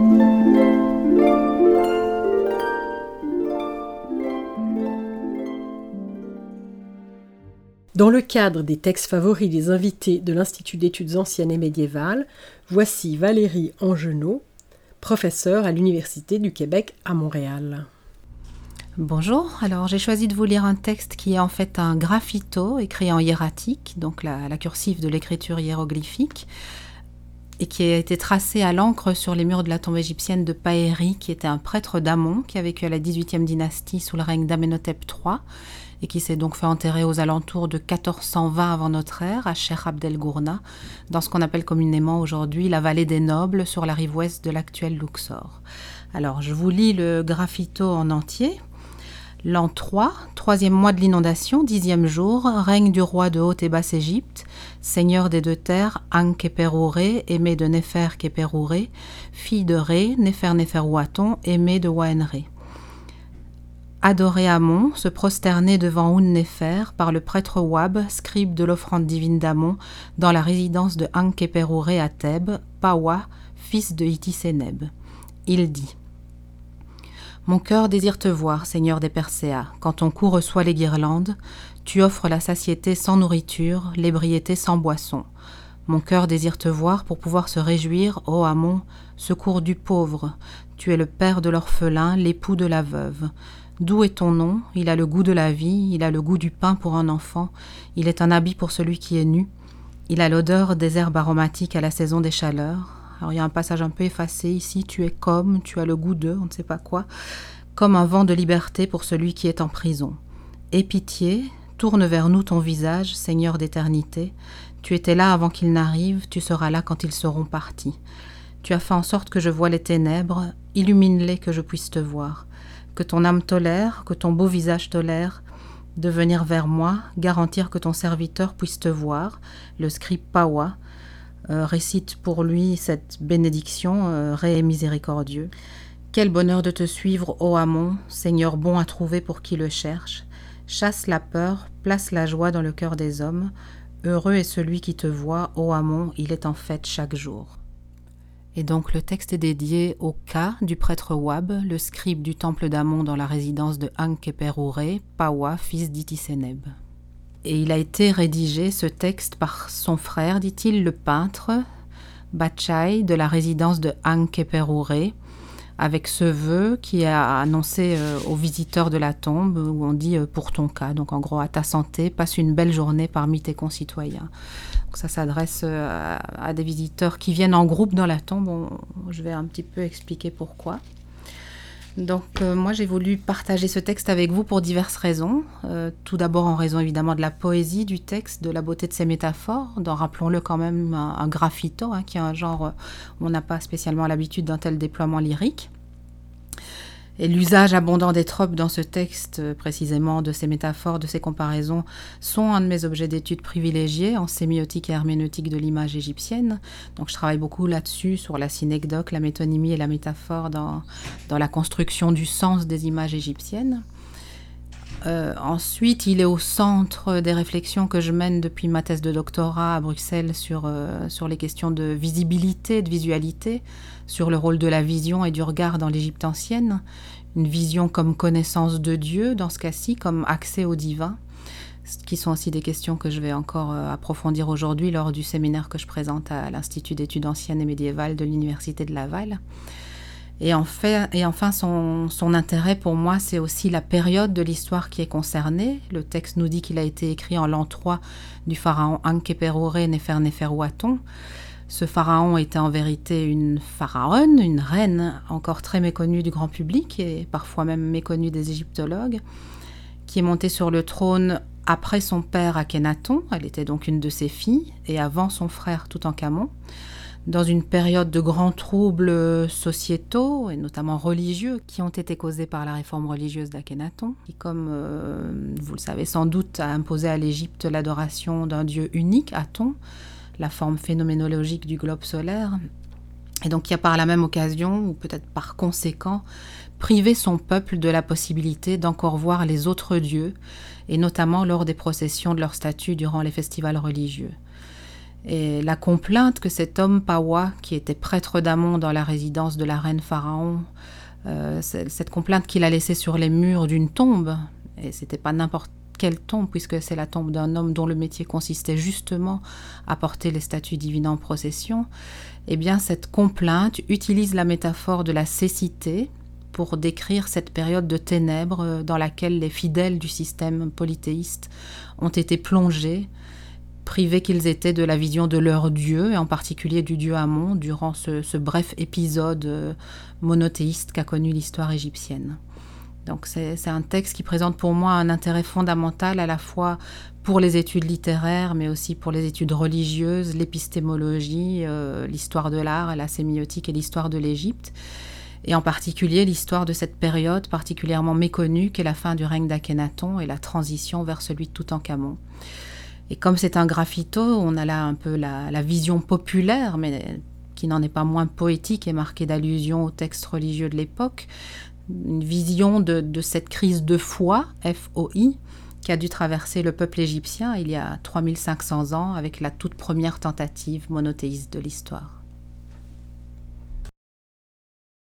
Dans le cadre des textes favoris des invités de l'Institut d'études anciennes et médiévales, voici Valérie Angenot, professeure à l'Université du Québec à Montréal. Bonjour, alors j'ai choisi de vous lire un texte qui est en fait un graffito écrit en hiératique, donc la, la cursive de l'écriture hiéroglyphique, et qui a été tracé à l'encre sur les murs de la tombe égyptienne de Paéri, qui était un prêtre d'Amon, qui a vécu à la 18e dynastie sous le règne d'Amenhotep III, et qui s'est donc fait enterrer aux alentours de 1420 avant notre ère à Sheikh Abdel Gourna, dans ce qu'on appelle communément aujourd'hui la vallée des Nobles, sur la rive ouest de l'actuel Luxor. Alors je vous lis le graffito en entier. L'an 3, troisième mois de l'inondation, dixième jour, règne du roi de Haute et Basse Égypte, seigneur des deux terres, Ankeperouré, aimé de Néfer Keperouré, fille de Ré, Néfer Néferouaton, aimé de Waenré adorer Amon, se prosterner devant Un-Nefer par le prêtre Wab, scribe de l'offrande divine d'Amon, dans la résidence de Ankeperouré à Thèbes, Pawa, fils de Itiséneb. Il dit Mon cœur désire te voir, Seigneur des Perséas, quand ton cou reçoit les guirlandes, tu offres la satiété sans nourriture, l'ébriété sans boisson. Mon cœur désire te voir pour pouvoir se réjouir, ô Amon, secours du pauvre. Tu es le père de l'orphelin, l'époux de la veuve. D'où est ton nom? Il a le goût de la vie, il a le goût du pain pour un enfant, il est un habit pour celui qui est nu, il a l'odeur des herbes aromatiques à la saison des chaleurs. Alors il y a un passage un peu effacé ici, tu es comme, tu as le goût de, on ne sait pas quoi, comme un vent de liberté pour celui qui est en prison. Aie pitié, tourne vers nous ton visage, Seigneur d'éternité, tu étais là avant qu'ils n'arrivent, tu seras là quand ils seront partis. Tu as fait en sorte que je voie les ténèbres, illumine-les que je puisse te voir que ton âme tolère, que ton beau visage tolère, de venir vers moi, garantir que ton serviteur puisse te voir. Le scribe Pawa récite pour lui cette bénédiction, euh, ré miséricordieux. Quel bonheur de te suivre, ô Amon, Seigneur bon à trouver pour qui le cherche. Chasse la peur, place la joie dans le cœur des hommes. Heureux est celui qui te voit, ô Amon, il est en fête chaque jour. Et donc le texte est dédié au cas du prêtre Wab, le scribe du temple d'Amon dans la résidence de Ankeperure, Pawa, fils d'Itiséneb. Et il a été rédigé, ce texte, par son frère, dit-il, le peintre, Bachai, de la résidence de Ankeperure, avec ce vœu qui a annoncé euh, aux visiteurs de la tombe, où on dit euh, pour ton cas, donc en gros à ta santé, passe une belle journée parmi tes concitoyens ça s'adresse euh, à, des visiteurs qui viennent en groupe dans la tombe. je vais un petit peu expliquer pourquoi. Donc euh, moi j'ai voulu partager ce texte avec vous pour diverses raisons. Euh, tout d'abord en raison évidemment de la poésie du texte, de la beauté de ses métaphores, dont rappelons-le quand même un, graffito, hein, qui est un genre où on n'a pas spécialement l'habitude d'un tel déploiement lyrique. Et l'usage abondant des tropes dans ce texte, euh, précisément de ces métaphores, de ces comparaisons, sont un de mes objets d'étude privilégiés en sémiotique et herméneutique de l'image égyptienne. Donc je travaille beaucoup là-dessus, sur la synecdoque, la métonymie et la métaphore dans, dans la construction du sens des images égyptiennes. Euh, ensuite, il est au centre des réflexions que je mène depuis ma thèse de doctorat à Bruxelles sur, euh, sur les questions de visibilité, de visualité, sur le rôle de la vision et du regard dans l'Égypte ancienne, une vision comme connaissance de Dieu, dans ce cas-ci, comme accès au divin, qui sont aussi des questions que je vais encore euh, approfondir aujourd'hui lors du séminaire que je présente à l'Institut d'études anciennes et médiévales de l'Université de Laval. Et, enfin, son, son, intérêt pour moi, c'est aussi la période de l'histoire qui est concernée. Le texte nous dit qu'il a été écrit en l'an 3 du pharaon Ankeperore Neferneferuaton. Ce pharaon était en vérité une pharaonne, une reine encore très méconnue du grand public et parfois même méconnue des égyptologues, qui est montée sur le trône après son père Akhenaton, elle était donc une de ses filles, et avant son frère Toutankhamon dans une période de grands troubles sociétaux et notamment religieux qui ont été causés par la réforme religieuse d'Akhenaton, qui, comme euh, vous le savez sans doute, a imposé à l'Égypte l'adoration d'un dieu unique, Aton, la forme phénoménologique du globe solaire, et donc qui a par la même occasion, ou peut-être par conséquent, privé son peuple de la possibilité d'encore voir les autres dieux, et notamment lors des processions de leur statut durant les festivals religieux. Et la complainte que cet homme Pawa, qui était prêtre d'Amon dans la résidence de la reine Pharaon, euh, cette complainte qu'il a laissée sur les murs d'une tombe, et c'était pas n'importe quelle tombe, puisque c'est la tombe d'un homme dont le métier consistait justement à porter les statues divines en procession, eh bien cette complainte utilise la métaphore de la cécité pour décrire cette période de ténèbres dans laquelle les fidèles du système polythéiste ont été plongés privés qu'ils étaient de la vision de leur dieu, et en particulier du dieu Amon, durant ce, bref épisode euh, monothéiste qu'a connu l'histoire égyptienne. Donc c'est un texte qui présente pour moi un intérêt fondamental à la fois pour les études littéraires, mais aussi pour les études religieuses, l'épistémologie, euh, l'histoire de l'art, la sémiotique et l'histoire de l'Égypte, et en particulier l'histoire de cette période particulièrement méconnue qu'est la fin du règne d'Akhenaton et la transition vers celui de Toutankhamon. Et comme c'est un graffito, on a là un peu la, vision populaire, mais qui n'en est pas moins poétique et marquée d'allusions aux textes religieux de l'époque, une vision de, de, cette crise de foi, F-O-I, qui a dû traverser le peuple égyptien il y a 3500 ans avec la toute première tentative monothéiste de l'histoire.